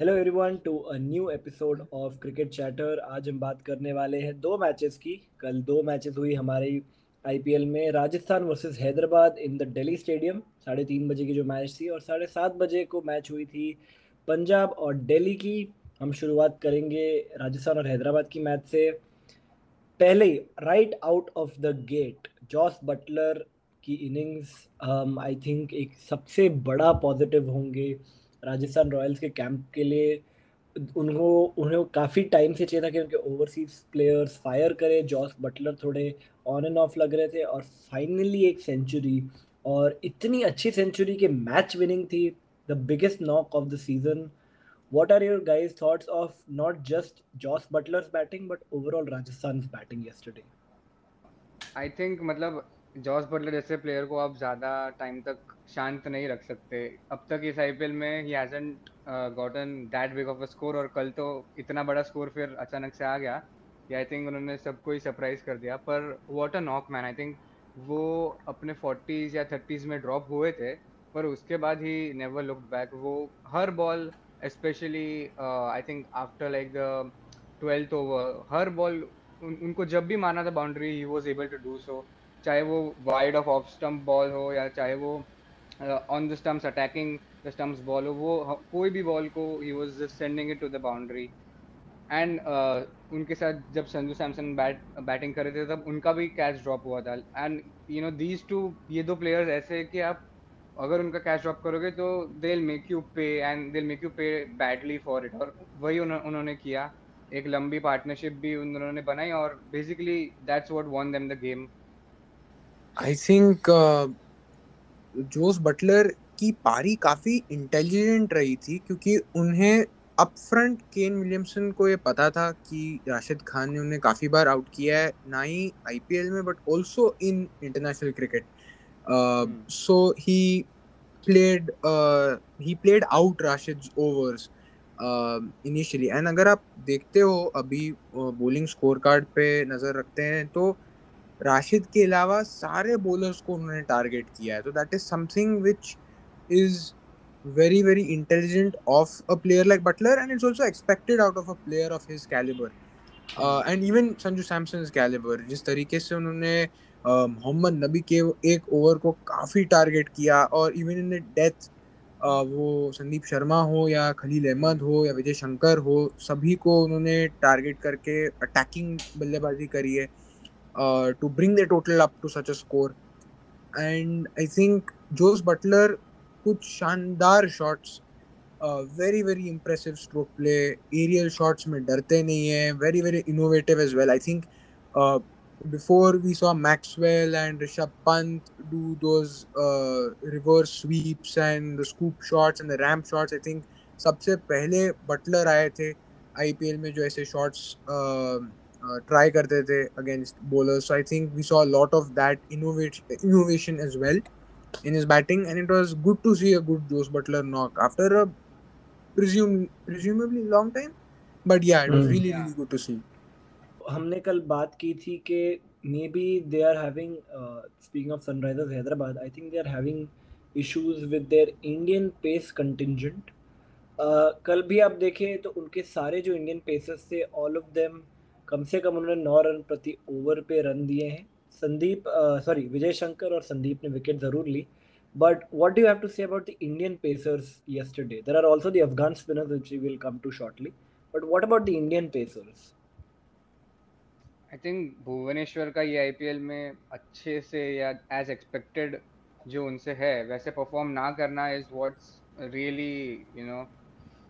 Hello everyone to a new episode of cricket chatter आज हम बात करने वाले हैं दो मैचेस की। कल दो मैचेस हुई हमारी आईपीएल में। Rajasthan versus Hyderabad in the Delhi stadium साढ़े तीन बजे की जो मैच थी और साढ़े सात बजे को मैच हुई थी पंजाब और दिल्ली की। हम शुरुआत करेंगे राजस्थान और हैदराबाद की मैच से। पहले right out of the gate Jos Buttler की इनिंग्स आई थिंक एक सबसे बड़ा पॉजिटिव होंगे। राजस्थान रॉयल्स के कैंप के लिए, उनको, उन्हें काफ़ी टाइम से चाहिए था कि उनके ओवरसीज प्लेयर्स फायर करें जॉस बटलर थोड़े ऑन एंड ऑफ़ लग रहे थे और फाइनली एक सेंचुरी और इतनी अच्छी सेंचुरी के मैच विनिंग थी the biggest knock of the season what are your guys thoughts of not just Jos Buttler's batting but overall Rajasthan batting yesterday? I think मतलब जॉस बटलर जैसे player को आप ज़्यादा टाइम तक शांत नहीं रख सकते। अब तक इस आईपीएल में ही hasn't gotten that big of a score और कल तो इतना बड़ा स्कोर फिर अचानक से आ गया। कि आई थिंक उन्होंने सबको ही सरप्राइज़ कर दिया। पर what a knock man I think वो अपने फोर्टीज़ या थर्टीज़ में ड्रॉप हुए थे पर उसके बाद ही नेवर लुक बैक वो हर ball especially I think after like the twelfth over her ball उन, उनको जब भी माना था boundary he was able to do so चाहे वो wide off off stump ball हो या चाहे वो on the stumps attacking the stumps ball हो, वो कोई भी बॉल को he was sending it to the boundary and उनके साथ जब संजू सैमसन बैट बैटिंग कर रहे थे, तब उनका भी कैच ड्रॉप हुआ था. And you know these two ये दो प्लेयर्स ऐसे हैं कि आप अगर उनका कैच ड्रॉप करोगे तो they make you pay and they make you pay badly for it और वही उन्होंने किया. एक लंबी पार्टनरशिप भी उन्होंने बनाई और basically that's what won them the game I think Jos Buttler की पारी काफ़ी इंटेलिजेंट रही थी क्योंकि उन्हें अप फ्रंट केन विलियमसन को ये पता था कि राशिद खान ने उन्हें काफ़ी बार आउट किया है ना ही आईपीएल में but also in international cricket so he played he played out Rashid overs initially and अगर आप देखते हो अभी बॉलिंग स्कोर कार्ड पे नज़र रखते हैं तो राशिद के अलावा सारे बॉलर्स को उन्होंने टारगेट किया है। तो that is something which is very intelligent of a player like Butler and it's also expected out of a player of his caliber. Uh, and even Sanju Samson's caliber जिस तरीके से उन्होंने मोहम्मद नबी के एक ओवर को काफ़ी टारगेट किया और इवन इन डेथ वो संदीप शर्मा हो या खलील अहमद हो या विजय शंकर हो सभी को उन्होंने टारगेट करके अटैकिंग बल्लेबाजी करी है। Uh, to bring the total up to such a score. And I think Joes Butler कुछ शानदार shots very very impressive stroke play aerial shots में डरते नहीं है very very innovative as well I think before we saw Maxwell and Rishabh Pant do those uh, reverse sweeps and the scoop shots and the ramp shots, I think सबसे पहले Buttler आए थे IPL में जो ऐसे shots uh, try करते थे against bowlers so I think we saw lot of that innovation as well in his batting and it was good to see a good Joe Butler knock after a presume presumably long time. But yeah it was mm. really really good to see. हमने कल बात की थी कि maybe they are having speaking of Sunrisers Hyderabad I think they are having issues with their Indian pace contingent कल भी आप देखें तो उनके सारे जो इंडियन पेसर्स थे ऑल ऑफ़ देम कम से कम उन्होंने नौ रन प्रति ओवर पे रन दिए हैं। संदीप सॉरी विजय शंकर और संदीप ने विकेट ज़रूर ली। But what do have to say about the Indian pacers yesterday? There are also the Afghan spinners which we will come to shortly. But what about the indian pacers? I think Bhuvneshwar का ये IPL में अच्छे से या as expected जो उनसे है वैसे परफॉर्म ना करना is what's really you know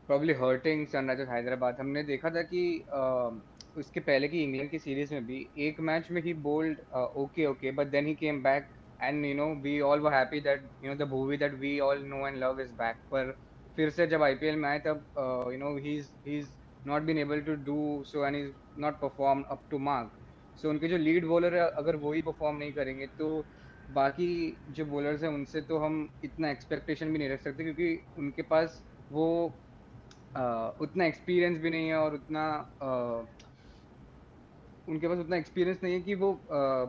probably hurting Sunrisers Hyderabad हमने देखा था कि uh, उसके पहले की इंग्लैंड की सीरीज़ में भी। एक मैच में ही bowled okay okay but then he came back and you know we all were happy that you know the movie that we all know and love is back पर फिर से जब IPL में आए तब you know he is he is not been able to do so and is not perform up to mark so उनके जो lead bowler है अगर वो ही परफॉर्म नहीं करेंगे तो बाकी जो बॉलर्स हैं उनसे तो हम इतना एक्सपेक्टेशन भी नहीं रख सकते क्योंकि उनके पास वो uh, उतना एक्सपीरियंस भी नहीं है और उतना uh, उनके पास उतना एक्सपीरियंस नहीं है कि वो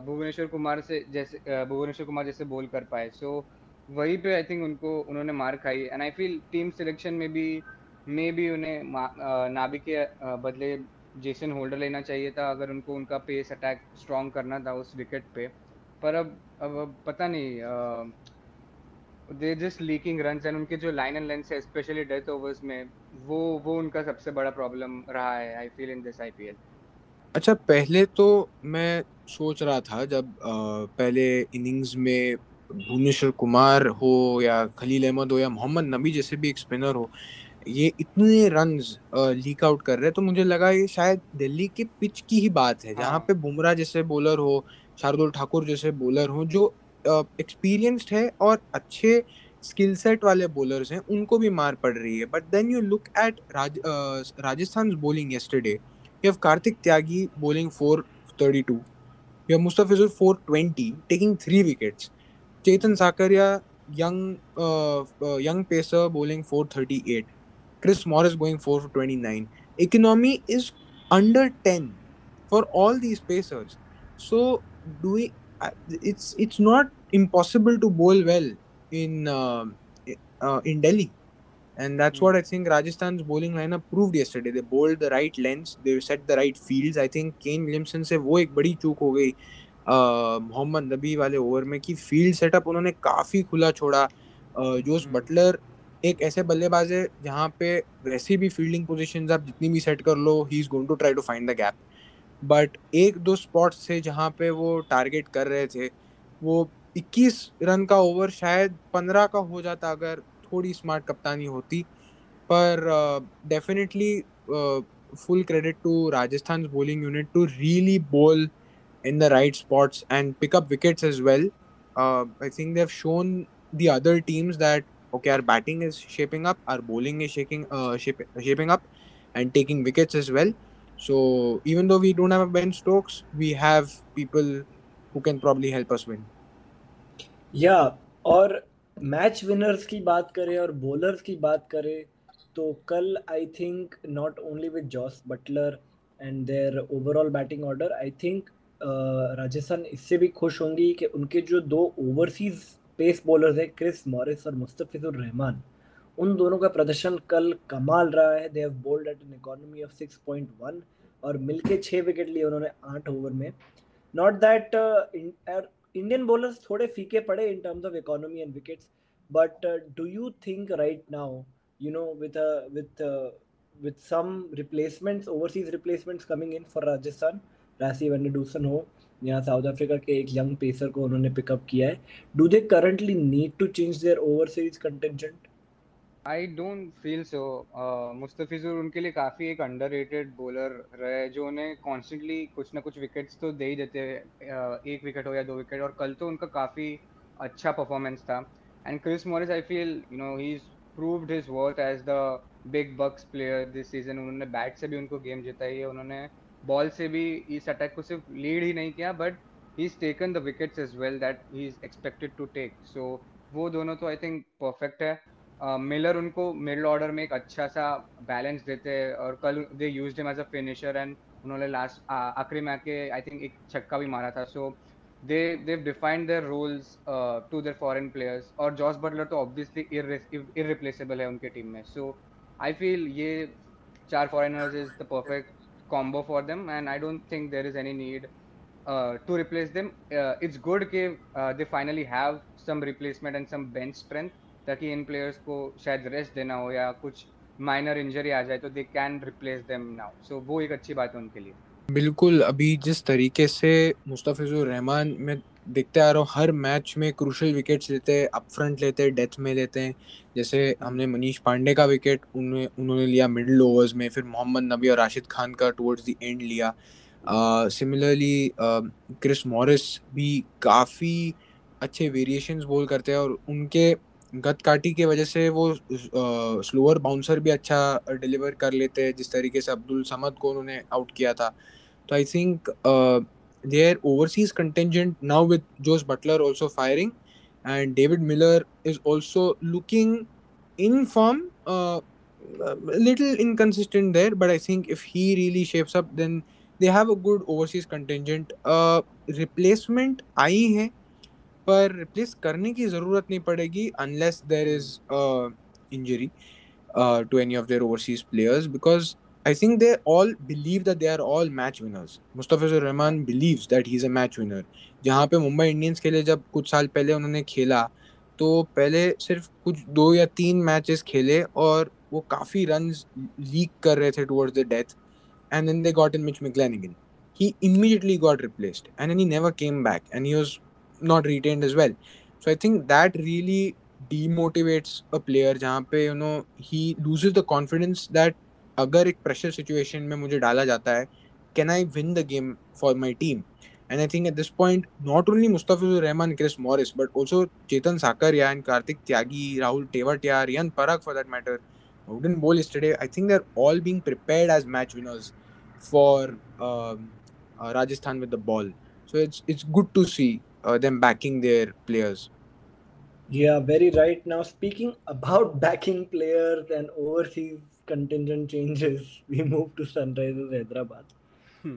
भुवनेश्वर कुमार से जैसे भुवनेश्वर कुमार जैसे बोल कर पाए। सो वहीं पे आई थिंक उनको, उन्होंने मार खाई। And I feel team selection में भी, मे भी उन्हें नाबी के बदले जेसन होल्डर लेना चाहिए था। अगर उनको उनका पेस अटैक स्ट्रॉन्ग करना था उस विकेट पे। पर अब अब पता नहीं they just leaking run and उनके जो लाइन एंड लेंथ है स्पेशली डेथ ओवर्स में, वो वो उनका सबसे बड़ा प्रॉब्लम रहा है I feel in this IPL अच्छा पहले तो मैं सोच रहा था जब आ, पहले इनिंग्स में भुवनेश्वर कुमार हो या खलील अहमद हो या मोहम्मद नबी जैसे भी एक स्पिनर हो ये इतने रन्स लीक आउट कर रहे हैं तो मुझे लगा ये शायद दिल्ली के पिच की ही बात है जहाँ हाँ। पे बुमराह जैसे बॉलर हो शार्दुल ठाकुर जैसे बॉलर हो जो एक्सपीरियंस्ड है और अच्छे स्किल सेट वाले बॉलर्स हैं उनको भी मार पड़ रही है but then you look at Rajasthan bowling yesterday you have Karthik Tyagi bowling 432 you have Mustafizur 420 taking 3 wickets Chetan Sakaria young uh, uh, young pacer bowling 438 Chris Morris going 4 for 29. Economy is under 10 for all these pacers. So do we? Uh, it's it's not impossible to bowl well in uh, uh, in Delhi, and that's mm-hmm. what I think Rajasthan's bowling lineup proved yesterday. They bowled the right lengths, they set the right fields. I think Kane Williamson से वो एक बड़ी चूक हो गई मोहम्मद नबी वाले over में कि फ़ील्ड सेटअप उन्होंने काफ़ी खुला छोड़ा जोस बटलर एक ऐसे बल्लेबाज है जहाँ पे वैसे भी फील्डिंग पोजीशंस आप जितनी भी सेट कर लो he is going to try to find the gap but एक दो स्पॉट्स थे जहाँ पे वो टारगेट कर रहे थे वो 21 रन का ओवर शायद 15 का हो जाता अगर थोड़ी स्मार्ट कप्तानी होती पर definitely full credit to Rajasthan bowling unit to really bowl in the right spots and pick up wickets as well. Uh, I think they've shown the other teams that okay, our batting is shaping up, our bowling is shaking, uh, shape, shaping up, and taking wickets as well. So even though we don't have a Ben Stokes, we have people who can probably help us win. Yeah, और match winners की बात करें और bowlers की बात करें तो कल I think not only with Jos Buttler and their overall batting order I think Rajasthan इससे भी खुश होंगी कि उनके जो दो ओवरसीज पेस बॉलर्स हैं क्रिस मॉरिस और मुस्तफिजुर रहमान उन दोनों का प्रदर्शन कल कमाल रहा है। They have bowled at an economy of 6.1 और मिलके छः विकेट लिए उन्होंने आठ ओवर में। नॉट दैट इंडियन बॉलर्स थोड़े फीके पड़े in terms of economy and wickets but do you think right now you know with uh, with some replacements overseas replacements coming in for Rajasthan रासी वेंडूसन हो या साउथ अफ्रीका के एक young pacer को उन्होंने पिकअप किया है do they currently need to change their overseas contingent I don't feel so Mustafizur उनके लिए काफ़ी एक अंडररेटेड बॉलर रहे जो उन्हें कॉन्स्टेंटली कुछ ना कुछ विकेट्स तो दे ही देते uh, एक विकेट हो या दो विकेट और कल तो उनका काफ़ी अच्छा परफॉर्मेंस था। And Chris Morris I feel you know he is proved his worth as the big bucks player this season उन्होंने बैट से भी उनको गेम जिताई है। उन्होंने बॉल से भी इस अटैक को सिर्फ़ लीड ही नहीं किया but he is taken the wickets as well that he is expected to take so वो दोनों तो आई थिंक परफेक्ट है। मिलर उनको मिडल ऑर्डर में एक अच्छा सा बैलेंस देते हैं और कल they use as a finisher and उन्होंने लास्ट आखिरी मैच के आई थिंक एक छक्का भी मारा था। So they they've defined their roles to their foreign players और जॉस बटलर तो ऑब्वियसली इरिप्लेसेबल है उनके टीम में। सो आई फील ये चार foreigners is the perfect combo for them and I don't think there is any need to replace them it's good के they finally have some replacement and some bench strength ताकि इन players को शायद rest देना हो या कुछ minor injury आ जाए तो they can replace them now so वो एक अच्छी बात है उनके लिए। बिल्कुल, अभी जिस तरीके से मुस्तफिजुर रहमान, में देखते आ रहा हूँ, हर मैच में क्रूशल विकेट्स लेते हैं अप फ्रंट लेते हैं डेथ में लेते हैं। जैसे हमने मनीष पांडे का विकेट उन्होंने उन्होंने लिया मिडिल ओवर्स में, फिर मोहम्मद नबी और राशिद खान का टुवर्ड्स द एंड लिया। सिमिलरली क्रिस मॉरिस भी काफ़ी अच्छे वेरिएशंस बोल करते हैं और उनके गतकाठी के वजह से वो स्लोअर बाउंसर भी अच्छा डिलीवर कर लेते हैं, जिस तरीके से अब्दुल समद को उन्होंने आउट किया था। तो I think their overseas contingent now with Jos Buttler also firing and David Miller is also looking in form little inconsistent there but I think if he really shapes up then they have a good overseas contingent replacement आई है पर replace करने की ज़रूरत नहीं पड़ेगी unless there is injury to any of their overseas players because I think they all believe that they are all match winners Mustafizur Rahman believes that he is a match winner जहाँ पे Mumbai Indians के लिए जब कुछ साल पहले उन्होंने खेला तो पहले सिर्फ़ कुछ दो या तीन मैच खेले और वो काफ़ी रन लीक कर रहे थे towards the death and then they got in Mitch McClenaghan he immediately got replaced and an he never came back and he was not retained as well so i think that really demotivates a player जहाँ पे you know he loses the confidence that अगर एक pressure situation में मुझे डाला जाता है can I win the game for my team And I think at this point, not only Mustafizur Rahman, Chris Morris, but also Chetan Sakaria and Karthik Tyagi, Rahul Tewatia, Riyan Parag for that matter, who didn't bowl yesterday, I think they're all being prepared as match winners for um, uh, Rajasthan with the ball. So it's it's good to see uh, them backing their players. Yeah, very right. Now, speaking about backing players and overseas contingent changes, we move to Sunrisers Hyderabad.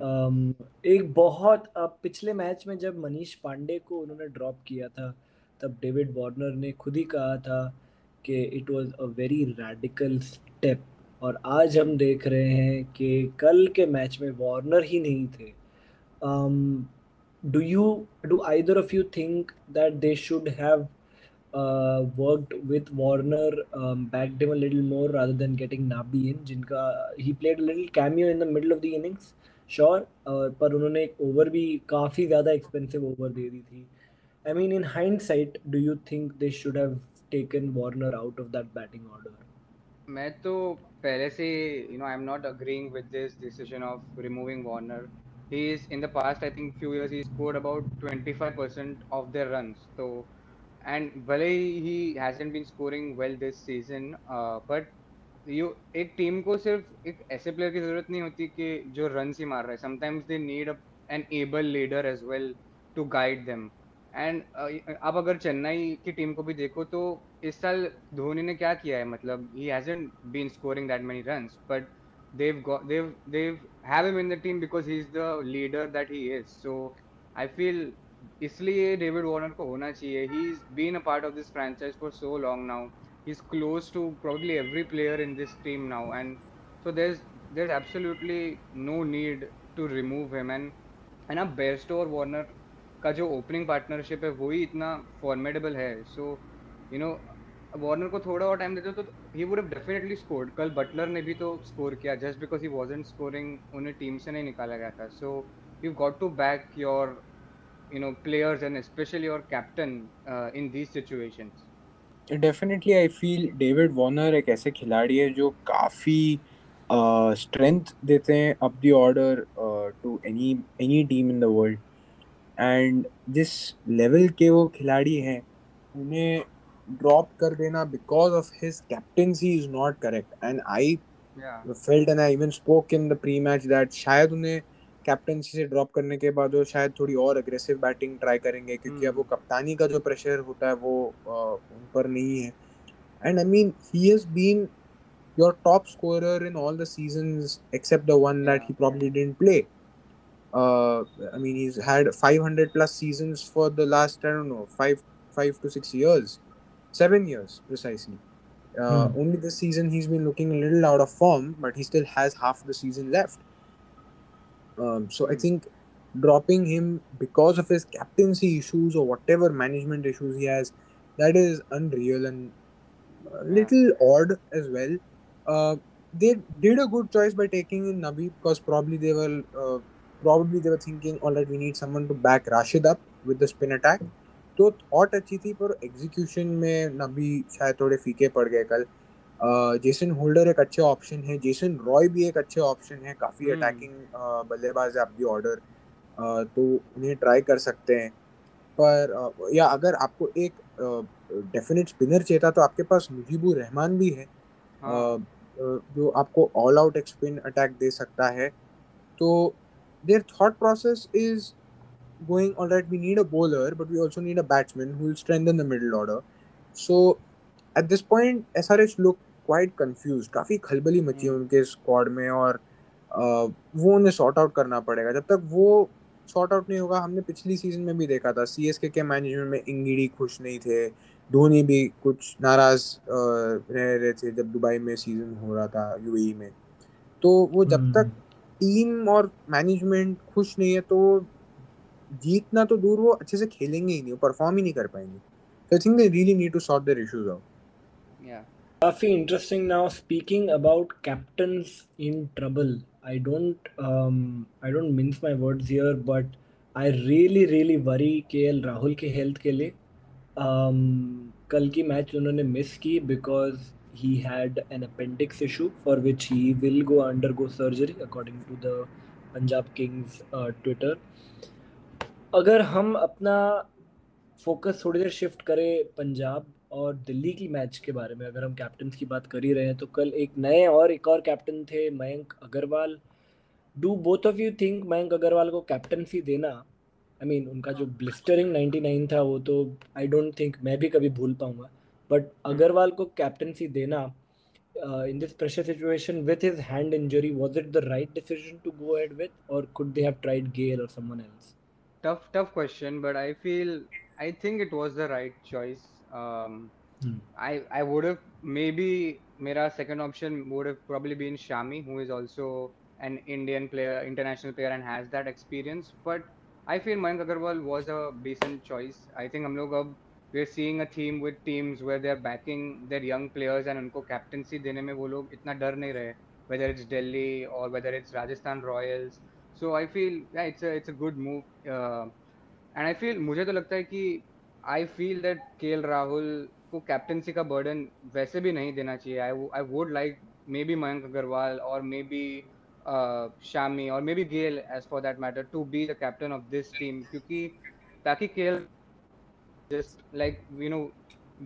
um, एक बहुत अब पिछले match में जब मनीष पांडे को उन्होंने drop किया था तब डेविड वार्नर ने खुद ही कहा था कि it was a very radical step और आज हम देख रहे हैं कि कल के मैच में वार्नर ही नहीं थे do you do either of you think that they should have uh, worked with Warner, um, backed him a little more rather than getting Nabi in. जिनका he played a little cameo in the middle of the innings, sure. Uh, पर उन्होंने एक over भी काफ़ी ज़्यादा expensive over दे दी थी. I mean, in hindsight, do you think they should have taken Warner out of that batting order? मैं तो पहले से you know I'm not agreeing with this decision of removing Warner. He is in the past I think few years he scored about 25% of their runs. So and भले ही hasn't been scoring well this season uh, but you एक team को सिर्फ़ एक ऐसे player की ज़रूरत नहीं होती कि जो रन ही मार रहा है. Sometimes they need an able leader as well to guide them and आप अगर चेन्नई की टीम को भी देखो तो इस साल धोनी ने क्या किया है? मतलब he hasn't been scoring that many runs but they've got, they've they've have him in the team because he's the leader that he is. So, i feel इसलिए डेविड वार्नर को होना चाहिए। He is been a part of this franchise for so long now he is close to probably every player in this team now and so there is there absolutely no need to remove him and and अब Bairstow और Warner का जो opening partnership है वही इतना formidable है। So you know Warner को थोड़ा और टाइम देते तो he would have definitely scored कल बटलर ने भी तो स्कोर किया। Just because he wasn't scoring उन्हें टीम से नहीं निकाला गया था। So you got to back your you know players and especially your captain uh, in these definitely I feel David Warner एक ऐसे खिलाड़ी है जो काफ़ी स्ट्रेंथ देते हैं up the order to any any team in the world and जिस level के वो खिलाड़ी हैं उन्हें ड्रॉप कर देना because of his captaincy is not correct and I felt and I even spoke in the pre match that शायद उन्हें कैप्टनसी से ड्रॉप करने के बाद वो शायद थोड़ी और अग्रेसिव बैटिंग ट्राई करेंगे क्योंकि अब वो कप्तानी का जो प्रेशर होता है वो उन पर नहीं है. And I mean he has been top scorer in all the seasons except the one that he probably didn't play. Uh, I mean, he's had 500 plus seasons for the last I don't know five five to six years, seven years precisely. Uh, hmm. Only this season he's been looking a little out of form, but he still has half the season left. Um, so I think dropping him because of his captaincy issues or whatever management issues he has, that is unreal and a little odd as well. Uh, they did a good choice by taking in Nabi because probably they were uh, probably they were thinking, all right, we need someone to back Rashid up with the spin attack. तो thought अच्छी थी पर execution में नबी शायद थोड़े फीके पड़ गए कल। जेसन होल्डर एक अच्छे ऑप्शन है। जेसन रॉय भी एक अच्छे ऑप्शन है। काफ़ी अटैकिंग। बल्लेबाज है आपकी ऑर्डर तो उन्हें ट्राई कर सकते हैं। पर या अगर आपको एक डेफिनेट स्पिनर चाहिए तो आपके पास मुजीबुर रहमान भी है। हाँ. जो आपको ऑल आउट एक स्पिन अटैक दे सकता है। तो their thought process is going all right we need a bowler but we also need a batsman who will strengthen the middle order so at this point SRH look quite confuse काफ़ी खलबली मची है हम्म। उनके squad में और वो उन्हें sort out करना पड़ेगा जब तक वो सॉर्ट आउट नहीं होगा हमने पिछली सीज़न में भी देखा था सी के मैनेजमेंट में इंगिडी खुश नहीं थे धोनी भी कुछ नाराज़ रह रहे थे जब दुबई में सीज़न हो रहा था यूएई में तो वो जब तक टीम हम्म। और मैनेजमेंट खुश नहीं है तो जीतना तो दूर वो अच्छे से खेलेंगे ही नहीं वो परफॉर्म ही नहीं कर पाएँगे। I think they really need to sort their issues out या काफ़ी interesting now speaking about captains in trouble I don't I don't mince my words here but I really really worry KL Rahul के health के लिए. Um, कल की match उन्होंने miss की because he had an appendix issue for which he will go undergo surgery according to the Punjab Kings uh, Twitter. अगर हम अपना फोकस थोड़ी देर शिफ्ट करें पंजाब और दिल्ली की मैच के बारे में अगर हम कैप्टन की बात कर ही रहे हैं तो कल एक नए और एक और कैप्टन थे Mayank Agarwal. Do both of you think Mayank Agarwal को कैप्टनसी देना? आई I मीन mean, उनका जो ब्लिस्टरिंग 99 था वो तो आई डोंट थिंक मैं भी कभी भूल पाऊँगा। बट अग्रवाल को कैप्टनसी देना in this pressure situation with his hand injury was it the right decision to go ahead with or could they have tried Gayle or someone else tough tough question but i feel i think it was the right choice. Um, hmm. i i would have maybe my second option would have probably been shami who is also an indian player international player and has that experience. But i feel mayank agarwal was a decent choice. I think log ab we're seeing a theme with teams where they're backing their young players and unko captaincy dene mein wo log itna dar nahi rahe whether it's delhi or whether it's rajasthan royals. So I feel it's it's a good move and I feel मुझे तो लगता है कि I feel that K L Rahul को captaincy का burden वैसे भी नहीं देना चाहिए। I I would like maybe Mayank Agarwal or maybe Shami or maybe Gayle as for that matter to be the captain of this team क्योंकि ताकि K L just like you know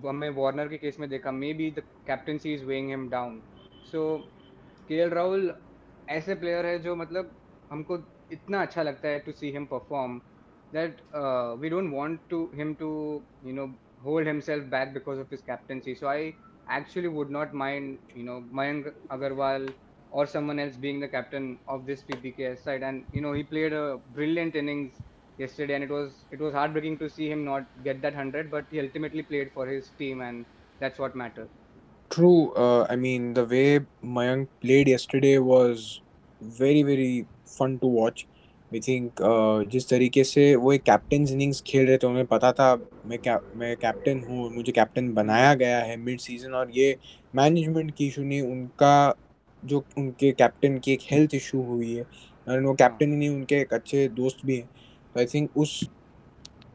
हमें Warner के case में देखा maybe the captaincy is weighing him down so K L Rahul ऐसे player है जो मतलब हमको इतना अच्छा लगता है to see him perform that we don't want to him to you know hold himself back because of his captaincy. So I actually would not mind, you know, Mayank Agarwal or someone else being the captain of this PPKS side. And you know, he played a brilliant innings yesterday, and it was it was heartbreaking to see him not get that hundred. But he ultimately played for his team, and that's what matters. True. Uh, I mean, the way Mayank played yesterday was very very fun to watch I think जिस तरीके से वो एक captain innings खेल रहे थे, उन्हें पता था, मैं क्या, मैं कैप्टन हूँ, मुझे कैप्टन बनाया गया है मिड सीज़न और ये मैनेजमेंट की इशू नहीं, उनका जो उनके कैप्टन की एक हेल्थ इशू हुई है, और वो कैप्टन ही नहीं, उनके एक अच्छे दोस्त भी हैं। तो आई थिंक उस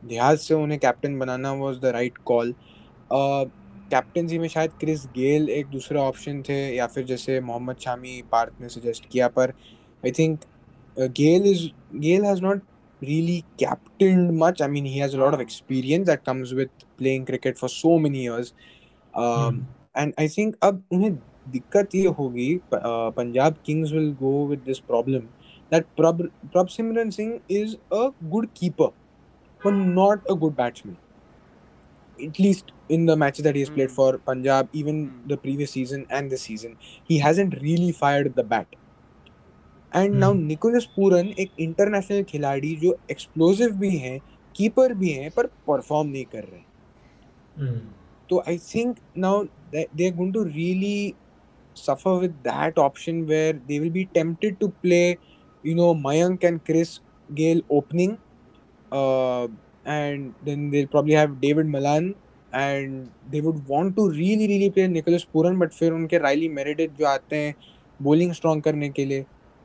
लिहाज से उन्हें captain banana was the right call captaincy में शायद क्रिस गेल एक दूसरा ऑप्शन थे, या फिर जैसे मोहम्मद शामी पार्क ने सजेस्ट किया, पर I think Gayle is Gayle has not really captained much. I mean, he has a lot of experience that comes with playing cricket for so many years. Um, mm. And I think अब उन्हें दिक्कत ये होगी Punjab Kings will go with this problem that Prab, Prab Simran Singh is a good keeper, but not a good batsman. At least in the matches that he has played hmm. for Punjab, even hmm. the previous season and this season, he hasn't really fired the bat. And now Nicholas Pooran एक international खिलाड़ी जो explosive भी हैं keeper भी हैं पर perform नहीं कर रहे। hmm. तो I think now they are going to really suffer with that option where they will be tempted to play you know Mayank and Chris Gayle opening and then they probably have David Malan and they would want to really really play Nicholas Pooran but फिर उनके Riley मेरेडिट जो आते हैं bowling strong करने के लिए।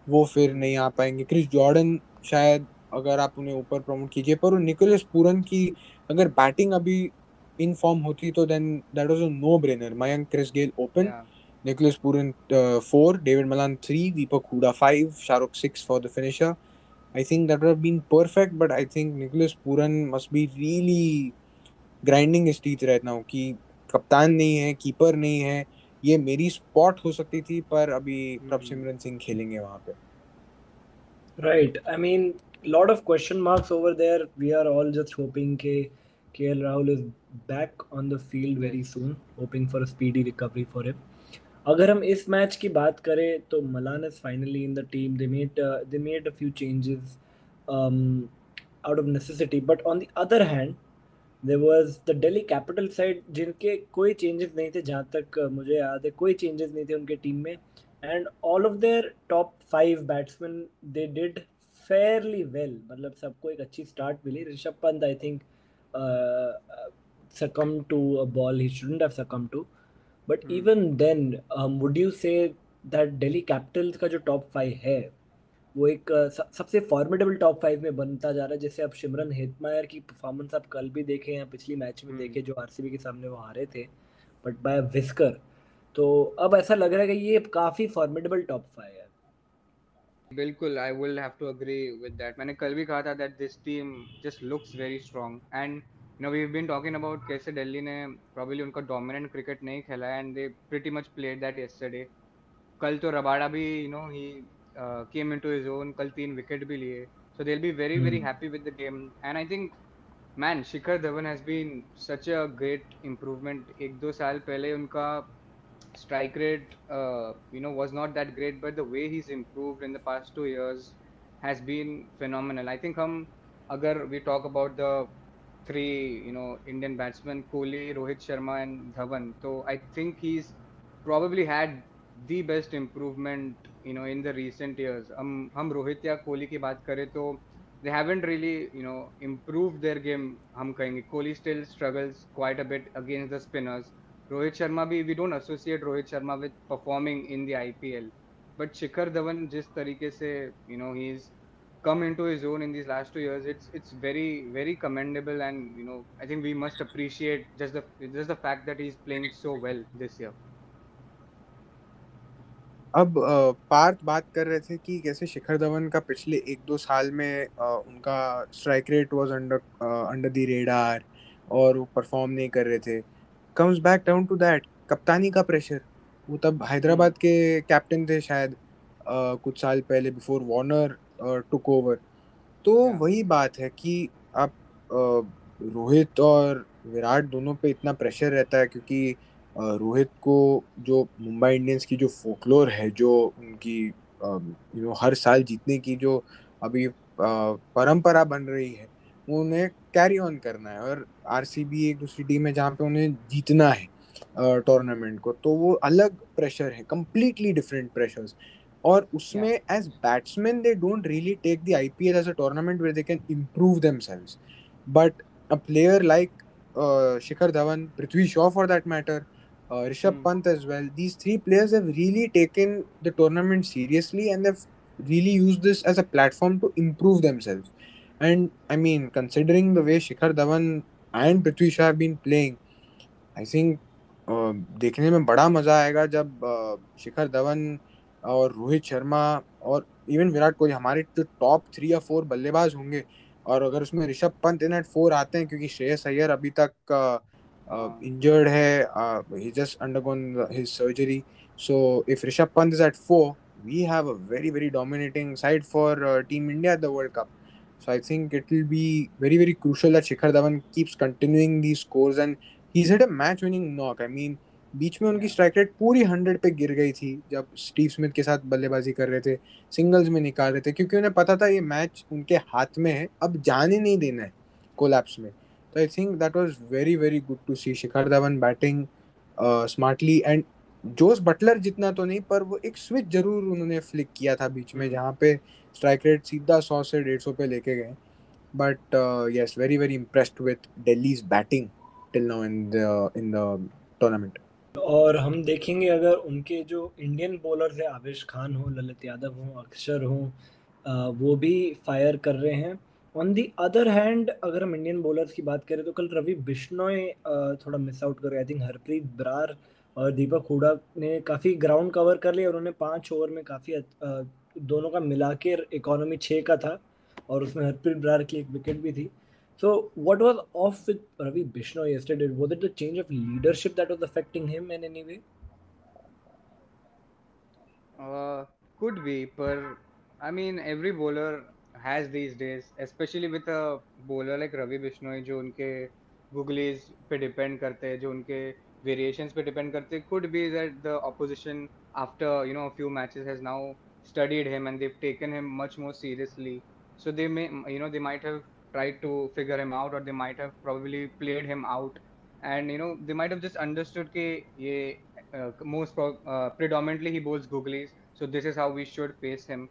वो फिर नहीं आ पाएँगे। क्रिस जॉर्डन शायद अगर आप उन्हें ऊपर प्रमोट कीजिए पर निकोलस पूरन की अगर बैटिंग अभी इन फॉर्म होती तो then that was a no brainer Mayank Chris Gayle open. Nicholas Pooran four. David Malan three. Deepak Hooda five. Shahrukh six for the finisher. I think that would have been perfect but I think Nicholas Pooran must be really grinding स्टीथ रहता हूँ कि कप्तान नहीं है keeper नहीं है। ये मेरी स्पॉट हो सकती थी पर अभी प्रभ सिमरन सिंह खेलेंगे वहाँ पे right I mean lot of question marks over there we are all just hoping ke KL Rahul is back on the field very soon hoping for a speedy recovery for him अगर हम इस match की बात करें तो Malan is finally in the team they made they made a few changes um, out of necessity. But on the other there was the Delhi Capital side जिनके कोई changes नहीं थे जहाँ तक मुझे याद है कोई changes नहीं थे उनके team में and all of their top five batsmen they did fairly well मतलब सबको एक अच्छी start milli Rishabh Pant I think uh, succumbed to a ball he shouldn't have succumbed to but Hmm. even then um, would you say that Delhi Capitals का जो top five है वो एक सबसे फॉर्मिडेबल टॉप फाइव में बनता जा रहा है। जैसे अब सिमरन हेतमायर की परफॉर्मेंस आप कल भी देखे या पिछली मैच में हम्म। देखे जो आरसीबी के सामने वो हारे थे बट बाय विस्कर तो अब ऐसा लग रहा है कि ये काफ़ी फॉर्मिडेबल टॉप फाइव है। बिल्कुल I will have to agree with that मैंने कल भी कहा था that this team just looks very strong and you know we have been talking about कैसे दिल्ली ने प्रॉब्ली उनका डोमिनेंट क्रिकेट नहीं खेला and they pretty much played that yesterday कल तो रबाड़ा भी you know he came into his own कल तीन विकेट भी लिए so they will be very very Hmm. Happy with the game and I think man Shikhar Dhawan has been such a great improvement एक दो साल पहले उनका strike rate uh, you know was not that great but the way he's improved in the past two years has been phenomenal i think hum agar we talk about the three you know indian batsmen kohli rohit sharma and dhawan so i think he's probably had the best improvement you know in the recent years. um hum rohit ya kohli they haven't really you know improved their game hum kahenge kohli still struggles quite a bit against the spinners. rohit sharma we don't associate rohit sharma with performing in the ipl but shikhar dhawan jis tarike you know he's come into his own in these last two years it's very very commendable and you know i think we must appreciate just the fact that he's playing so well this year. अब पार्थ बात कर रहे थे कि कैसे शिखर धवन का पिछले एक दो साल में उनका strike rate was under under the radar और वो परफॉर्म नहीं कर रहे थे। Comes back down to that कप्तानी का प्रेशर वो तब हैदराबाद के कैप्टन थे शायद कुछ साल पहले बिफोर वार्नर टुक ओवर तो वही बात है कि आप रोहित और विराट दोनों पे इतना प्रेशर रहता है क्योंकि रोहित को जो मुंबई इंडियंस की जो फोकलोर है जो उनकी यू नो हर साल जीतने की जो अभी परंपरा बन रही है वो उन्हें कैरी ऑन करना है और आरसीबी एक दूसरी टीम है जहाँ पे उन्हें जीतना है टूर्नामेंट को। तो वो अलग प्रेशर है कंप्लीटली डिफरेंट प्रेशर्स और उसमें as batsman they don't really take the I P L as a tournament where they can improve but a player like uh, Shikhar Dhawan, Prithvi Shaw for that matter, uh, Rishabh Hmm. Pant as well. These three players have really taken the tournament seriously and they've really used this as a platform to improve themselves. And I mean, considering the way Shikhar Dhawan and Prithvi Shaw have been playing, I think uh, देखने में बड़ा मज़ा आएगा जब uh, Shikhar Dhawan और रोहित शर्मा और even Virat Kohli हमारे जो टॉप थ्री या फोर बल्लेबाज होंगे और अगर उसमें Rishabh Pant in at four आते हैं क्योंकि श्रेयस अय्यर अभी तक हाँ। इंजर्ड है he just undergone his surgery so if Rishabh Pant is at four we have a very very dominating side for uh, team india at the world cup so i think it will be very very crucial that shikhar dhawan keeps continuing these scores and he's hit a match winning knock i mean बीच में उनकी strike rate पूरी hundred पे गिर गई थी जब Steve Smith के साथ बल्लेबाजी कर रहे थे सिंगल्स में निकाल रहे थे क्योंकि उन्हें पता था ये मैच उनके हाथ में है अब जाने नहीं देना है कोलैप्स में तो I think that was very very good to see Shikhar Dhawan batting smartly and Jos Buttler जितना तो नहीं, पर वो एक स्विच ज़रूर उन्होंने फ्लिक किया था बीच में, जहाँ पे स्ट्राइक रेट सीधा सौ से डेढ़ सौ पे लेके गए। But yes very very impressed with Delhi's batting till now in the in the tournament और हम देखेंगे अगर उनके जो इंडियन बॉलर्स है, आवेश खान हो, ललित यादव हो, अक्षर हो वो भी फायर कर रहे हैं। ऑन दी अदर हैंड अगर हम इंडियन बॉलर्स की बात करें तो कल रवि बिश्नोई थोड़ा मिस आउट कर आई थिंक हरप्रीत ब्रार और दीपक हुडा ने काफ़ी ग्राउंड कवर कर लिया उन्होंने पाँच ओवर में काफ़ी दोनों का मिला के इकोनॉमी छः का था और उसमें हरप्रीत ब्रार की एक विकेट भी थी So, what was off with Ravi Bishnoi yesterday? Was it the change of leadership that was affecting him in any way? Uh, could but I mean, every bowler has these days, especially with a bowler like Ravi Bishnoi, जो उनके googlies पे depend करते हैं, जो उनके variations पे depend करते हैं. Could be that the opposition, after you know a few matches, has now studied him and they've taken him much more seriously. So they may, you know, they might have tried to figure him out, or they might have probably played him out, and you know, they might have just understood that ye, uh, most pro- uh, predominantly he bowls googlies, so this is how we should face him.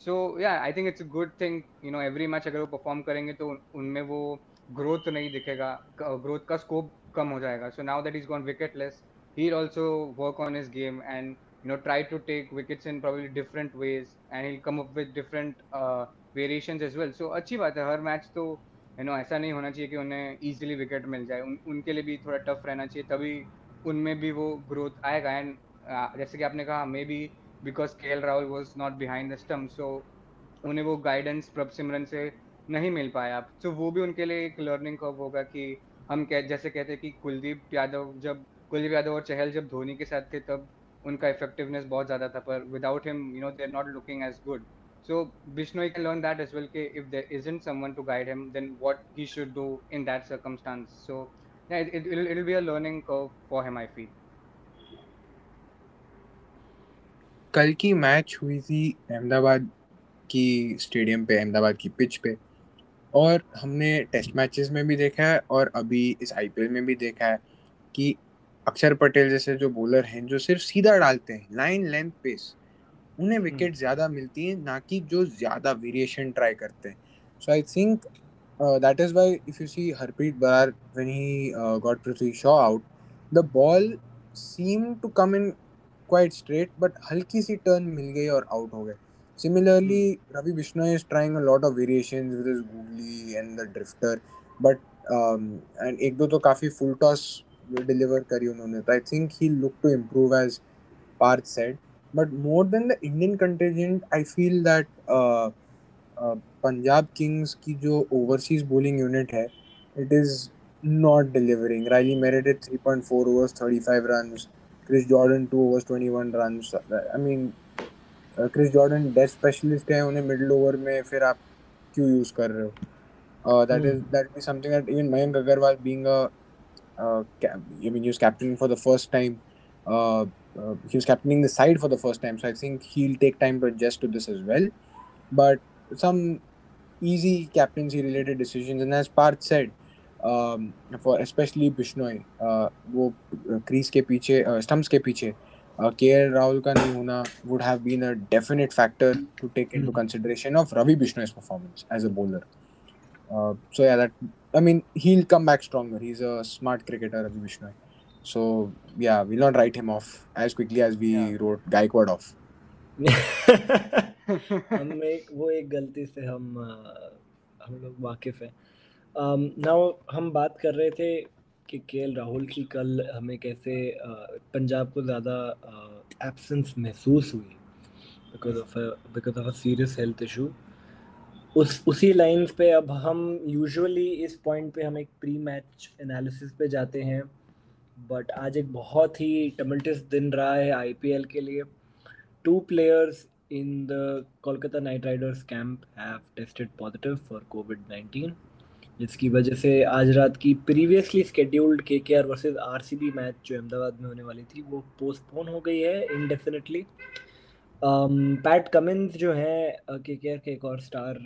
so yeah I think it's a good thing you know every match अगर वो perform करेंगे तो उनमें वो growth नहीं दिखेगा growth का scope कम हो जाएगा। So now that is gone wicket less he also work on his game and you know try to take wickets in probably different ways and he come up with different variation as well so अच्छी बात है, हर match तो you know ऐसा नहीं होना चाहिए कि उन्हें ईजिली विकेट मिल जाए। उनके लिए भी थोड़ा टफ रहना चाहिए, तभी उनमें भी वो ग्रोथ आएगा। एंड uh, जैसे कि आपने कहा maybe because K L Rahul was not behind the stump so उन्हें वो गाइडेंस प्रभ सिमरन से नहीं मिल पाया तो वो भी उनके लिए एक लर्निंग कर्व होगा कि हम कह जैसे कहते हैं कि कुलदीप यादव जब कुलदीप यादव और चहल जब धोनी के साथ थे तब उनका इफेक्टिवनेस बहुत ज़्यादा था पर without him you know they are not looking as good so Bishnoi can learn that as well. If there isn't someone to guide him, then what he should do in that circumstance. So yeah, it, it, it'll, it'll be a learning curve for him. I feel. कल की match हुई थी अहमदाबाद की stadium पे अहमदाबाद की pitch पे और हमने टेस्ट मैचेस में भी देखा है और अभी इस आईपीएल में भी देखा है कि अक्षर पटेल जैसे जो बॉलर हैं जो सिर्फ़ सीधा डालते हैं लाइन लेंथ पेस उन्हें विकेट हम्म। ज़्यादा मिलती हैं ना कि जो ज़्यादा वेरिएशन ट्राई करते हैं so I think that is why if you see Harpreet Brar when he got Prithvi Shaw out the ball seam to come in quite straight but हल्की सी टर्न मिल गई और आउट हो गए। Similarly Ravi Bishnoi is trying a lot of variations with his googly and the drifter but and एक दो तो काफ़ी फुल टॉस डिलीवर करी उन्होंने तो I think he look to improve as Parth said but more than the Indian contingent I feel that Punjab Kings की जो overseas bowling unit है it is not delivering Riley Meredith three point four Meredith 3.4 overs, 35 runs. Chris Jordan 2 overs, 21 runs. I mean, Chris Jordan death specialist है उन्हें middle over में फिर आप क्यों use कर रहे हो that is that be something that even Mayank Agarwal being a uh, mean, he was captaining for the first. Uh, uh, he was captaining the side for the first time, so I think he'll take time to adjust to this as well. But some easy captaincy related decisions, and as Parth said, for especially Bishnoi वो crease के पीछे stumps के पीछे के L Rahul का नहीं होना would have been a definite factor to take into consideration of Ravi Bishnoi performance as a bowler so yeah that I mean he come back stronger he is a smart cricketer Ravi Bishnoi so yeah will not write him off as quickly as we wrote Gaikwad off हम एक वो एक गलती से हम uh, हम लोग वाकिफ हैं। नाउ हम बात कर रहे थे कि के राहुल की कल हमें कैसे पंजाब को ज़्यादा एब्सेंस महसूस हुई because of because of a serious health issue उस, उसी लाइंस पे अब हम यूजुअली इस पॉइंट पे हम एक प्री मैच एनालिसिस पे जाते हैं बट आज एक बहुत ही टमल्टस दिन रहा है आईपीएल के लिए. Two players in the Kolkata Knight Riders camp have tested positive for covid nineteen जिसकी वजह से आज रात की प्रीवियसली स्केड्यूल्ड के के आर वर्सेज आर मैच जो अहमदाबाद में होने वाली थी, वो पोस्टपोन हो गई है इनडेफिनेटली पैट कमिंस जो हैं के के आर के एक और स्टार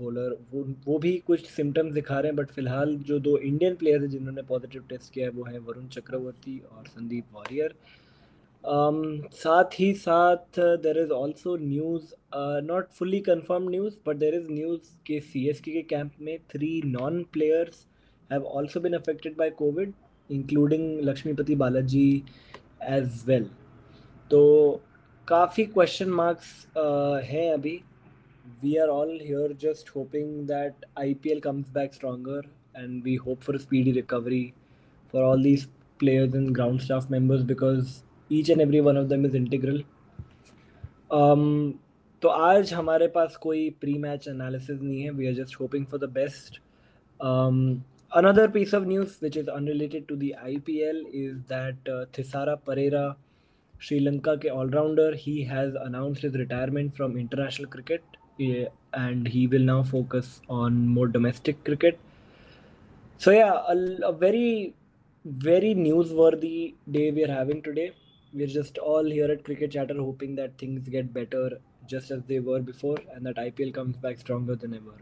बॉलर वो वो भी कुछ सिम्टम्स दिखा रहे हैं बट फ़िलहाल जो दो इंडियन प्लेयर हैं जिन्होंने पॉजिटिव टेस्ट किया है, वो है वरुण चक्रवर्ती और संदीप वॉरियर। Um, साथ ही साथ there is also news not fully confirm news but there is news के सी एस के कैंप में three non players have also been affected by covid including Lakshmipathy Balaji as well तो काफ़ी question marks हैं अभी। We are all here just hoping that I P L comes back stronger and we hope for speedy recovery for all these players and ground staff members because Each and every one of them is integral तो आज हमारे पास कोई pre match analysis नहीं है we are just hoping for the best another piece of news which is unrelated to the IPL is that uh, Thisara Pereira Sri Lanka के allrounder he has announced his retirement from international cricket and he will now focus on more domestic cricket. So yeah, a, a very very newsworthy day we are having today. We're just all here at Cricket Chatter hoping that things get better just as they were before and that IPL comes back stronger than ever.